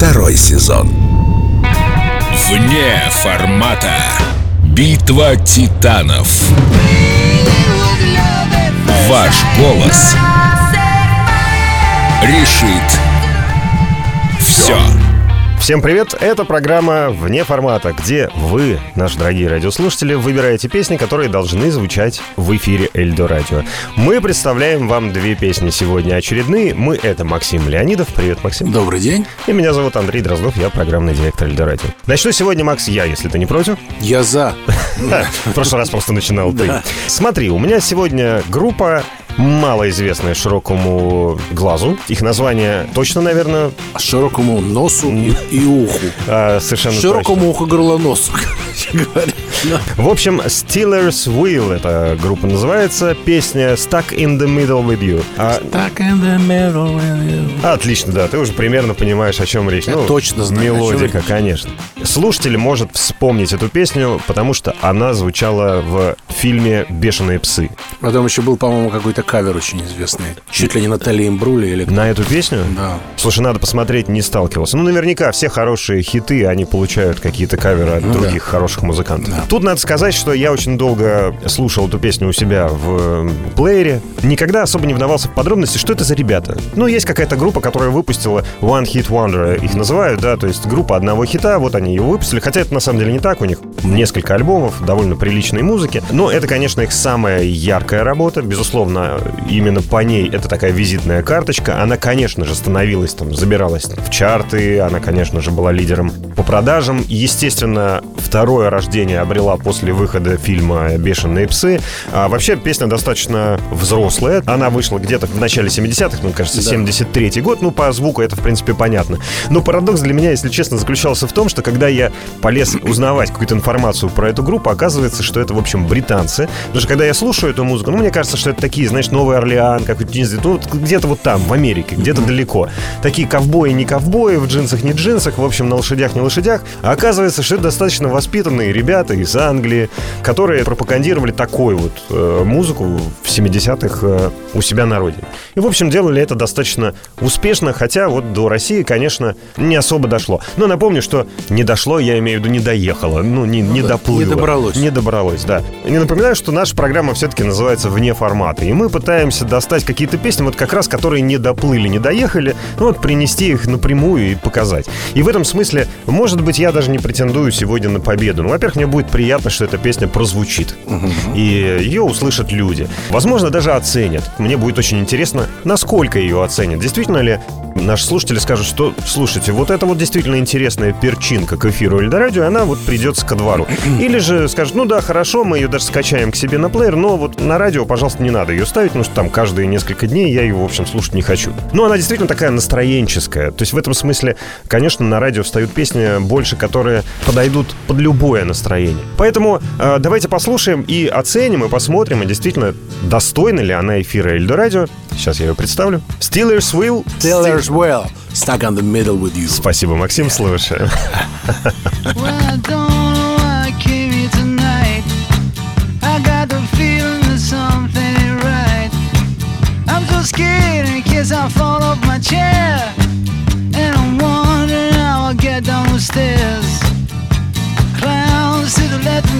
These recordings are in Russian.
Второй сезон. Вне формата. Битва титанов. Ваш голос решит все. Всем привет! Это программа «Вне формата», где вы, наши дорогие радиослушатели, выбираете песни, которые должны звучать в эфире Эльдо Радио. Мы представляем вам две песни сегодня очередные. Мы — это Максим Леонидов. Привет, Максим. Добрый день. И меня зовут Андрей Дроздов, я программный директор Эльдо Радио. Начну сегодня, Макс, я, если ты не против. Я за. В прошлый раз просто начинал ты. Смотри, у меня сегодня группа малоизвестная широкому глазу. Их название точно, наверное, Широкому носу и, и уху. а, совершенно Широкому уху горлоносу, короче говоря. Да. В общем, Steelers Wheel эта группа называется. Песня Stuck in the Middle with You. А, Stuck in the middle with you. отлично, да, ты уже примерно понимаешь, о чем речь. Ну, Я точно знаю, о чем Мелодика, конечно. Слушатель может вспомнить эту песню, потому что она звучала в фильме «Бешеные псы». Потом еще был, по-моему, какой-то кавер очень известный. Чуть ли не Наталья Имбрули или... На эту песню? Да. Слушай, надо посмотреть, не сталкивался. Ну, наверняка все хорошие хиты, они получают какие-то каверы от Ну да. других хороших музыкантов. Да. Тут надо сказать, что я очень долго слушал эту песню у себя в плеере. Никогда особо не вдавался в подробности, что это за ребята. Ну, есть какая-то группа, которая выпустила One Hit Wonder, их называют, да, то есть группа одного хита, вот они ее выпустили. Хотя это на самом деле не так, у них несколько альбомов, довольно приличной музыки. Но это, конечно, их самая яркая работа. Безусловно, именно по ней это такая визитная карточка. Она, конечно же, становилась там, забиралась в чарты, она, конечно же, была лидером по продажам. Естественно, второе рождение обрела после выхода фильма «Бешеные псы». А вообще песня достаточно взрослая. Она вышла где-то в начале 70-х, ну, кажется, Да. 73-й год. Ну, по звуку это, в принципе, понятно. Но парадокс для меня, если честно, заключался в том, что когда я полез узнавать какую-то информацию про эту группу, оказывается, что это, в общем, британцы. Потому что когда я слушаю эту музыку, ну, мне кажется, что это такие, знаешь, Новый Орлеан, какой-то, ну, вот где-то вот там, в Америке, где-то далеко. Такие ковбои, не ковбои, в джинсах, не джинсах, в общем, на лошадях, не лошадях. А оказывается, что это достаточно воспитанные ребята из Англии, которые пропагандировали такую вот э, музыку в 70-х э, у себя на родине. И, в общем, делали это достаточно успешно, хотя вот до России, конечно, не особо дошло. Но напомню, что не дошло, я имею в виду, не доехало, ну, не, не да, доплыло. не добралось. Не добралось, да. И напоминаю, что наша программа все-таки называется «Вне формата», и мы пытаемся достать какие-то песни, вот как раз которые не доплыли, не доехали, ну вот принести их напрямую и показать. И в этом смысле, может быть, я даже не претендую сегодня на победу. Ну, во-первых, мне будет приятно, что эта песня прозвучит, и ее услышат люди. Возможно, даже оценят. Мне будет очень интересно, насколько ее оценят. Действительно ли наши слушатели скажут, что, слушайте, вот это вот действительно интересная перчинка к эфиру Эльдорадио, она вот придется ко двору. Или же скажут, ну да, хорошо, мы ее даже скачаем к себе на плеер, но вот на радио, пожалуйста, не надо ее ставить, потому что там каждые несколько дней я ее, в общем, слушать не хочу. Но она действительно такая настроенческая. То есть в этом смысле, конечно, на радио встают песни больше, которые подойдут под любое настроение. Поэтому э, давайте послушаем и оценим, и посмотрим, и действительно, достойна ли она эфира Эльдорадио. Сейчас я ее представлю. Steelers Will. Taylor's Well. Stuck on the middle with you. Спасибо, Максим, слушаем. Well, scared in case I fall off my chair. And I'm wondering how I'll get down the stairs. to let me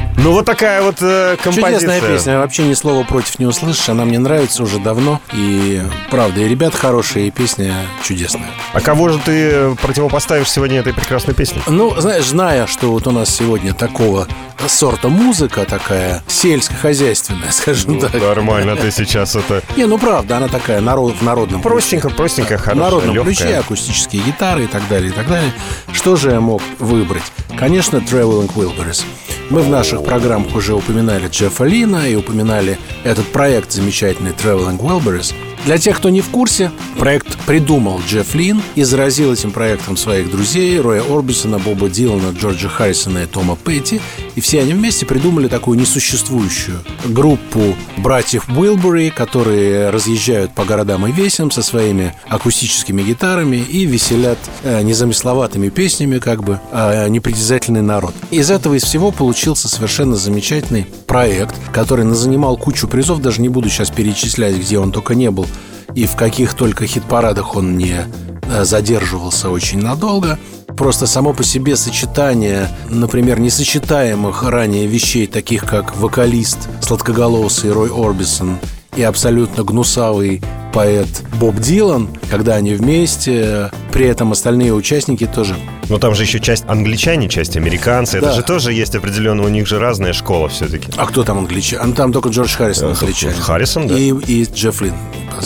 Ну вот такая вот э, композиция. Чудесная песня. Вообще ни слова против не услышишь. Она мне нравится уже давно. И правда, и ребят хорошие, и песня чудесная. А кого же ты противопоставишь сегодня этой прекрасной песне? Ну, знаешь, зная, что вот у нас сегодня такого сорта музыка такая сельскохозяйственная, скажем так. Нормально ты сейчас это... Не, ну правда, она такая народ, в народном Простенько, ключе. простенько, В хорошая, народном легкая. ключе, акустические гитары и так далее, и так далее. Что же я мог выбрать? Конечно, Traveling Wilburys. Мы в наших программах уже упоминали Джеффа Лина и упоминали этот проект замечательный Traveling Wilburys. Для тех, кто не в курсе, проект придумал Джефф Лин и заразил этим проектом своих друзей Роя Орбисона, Боба Дилана, Джорджа Харрисона и Тома Петти. И все они вместе придумали такую несуществующую группу братьев Уилбури, которые разъезжают по городам и весям со своими акустическими гитарами и веселят э, незамысловатыми песнями, как бы, э, непритязательный народ. Из этого из всего получился совершенно замечательный проект, который занимал кучу призов, даже не буду сейчас перечислять, где он только не был и в каких только хит-парадах он не э, задерживался очень надолго. Просто само по себе сочетание, например, несочетаемых ранее вещей, таких как вокалист сладкоголосый Рой Орбисон и абсолютно гнусавый поэт Боб Дилан, когда они вместе, при этом остальные участники тоже Но там же еще часть англичане, часть американцы. Это Да. же тоже есть определенно, у них же разная школа все-таки. А кто там англичанин? А Там только Джордж Харрисон Э, англичанин. Харрисон, да. И, и Джефф Лин.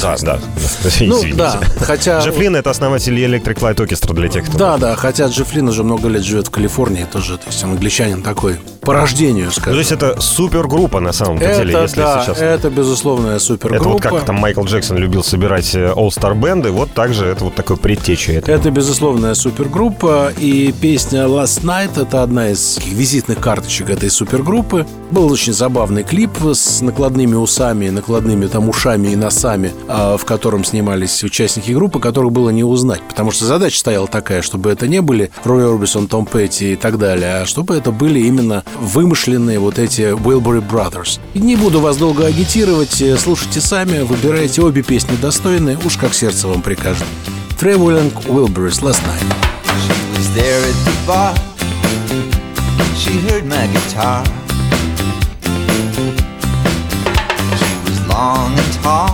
Да, да. Ну, да, хотя... Джефф Лин — это основатель Electric Light Orchestra для тех, кто... Да, да, хотя Джефф Лин уже много лет живет в Калифорнии тоже, то есть англичанин такой, по рождению, Ну, то скажем. есть это супергруппа на самом-то это, деле, если да, сейчас... это безусловная супергруппа. Это вот как там Майкл Джексон любил собирать э, All-Star бенды, вот также это вот такой предтеча этого. Это безусловная супергруппа, и песня Last Night это одна из визитных карточек этой супергруппы. Был очень забавный клип с накладными усами, накладными там ушами и носами, а, в котором снимались участники группы, которых было не узнать. Потому что задача стояла такая, чтобы это не были Рой Орбисон, Том Петти и так далее, а чтобы это были именно вымышленные вот эти Wilbury Brothers. Не буду вас долго агитировать, э, слушайте сами, выбирайте обе песни достойные, уж как сердце вам прикажет. Traveling Wilburys Last Night. She was there at the bar. She heard my guitar. She was long and tall.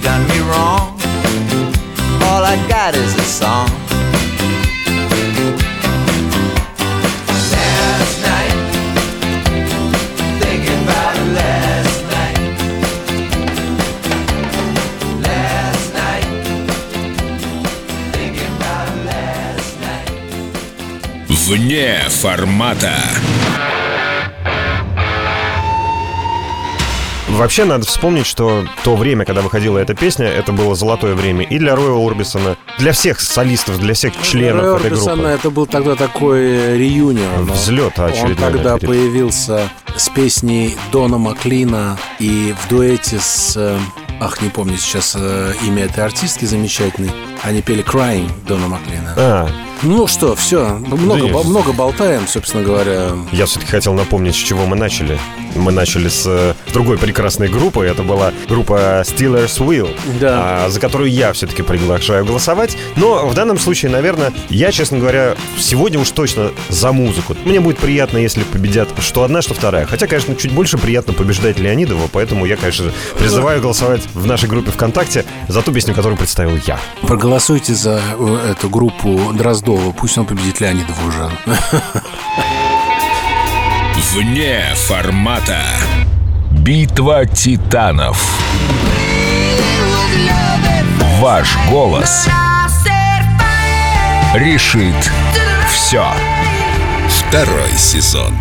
done me wrong. All I got is a song. Last night, thinking about last night. Last night, thinking about last night. Вне формата. Вообще надо вспомнить, что то время, когда выходила эта песня, это было золотое время и для Роя Орбисона, для всех солистов, для всех членов Рэй этой Орбисона группы. это был тогда такой реюнион. Взлет Он очередной. тогда да, перед- появился с песней Дона Маклина и в дуэте с... э, Ах, не помню сейчас э, имя этой артистки замечательной. Они пели Crying Дона Маклина. А, Ну что, все, много, нет. бо- много болтаем, собственно говоря. я все-таки хотел напомнить, с чего мы начали. Мы начали с э, другой прекрасной группы. Это была группа Steelers Wheel, Да. а, за которую я все-таки приглашаю голосовать. Но в данном случае, наверное, я, честно говоря, сегодня уж точно за музыку. Мне будет приятно, если победят что одна, что вторая. Хотя, конечно, чуть больше приятно побеждать Леонидова, поэтому я, конечно, призываю голосовать в нашей группе ВКонтакте за ту песню, которую представил я. Проголосуйте за э, эту группу Дроздова. Пусть он победит Леонидова уже. Вне формата. Битва титанов. Ваш голос решит все. Второй сезон.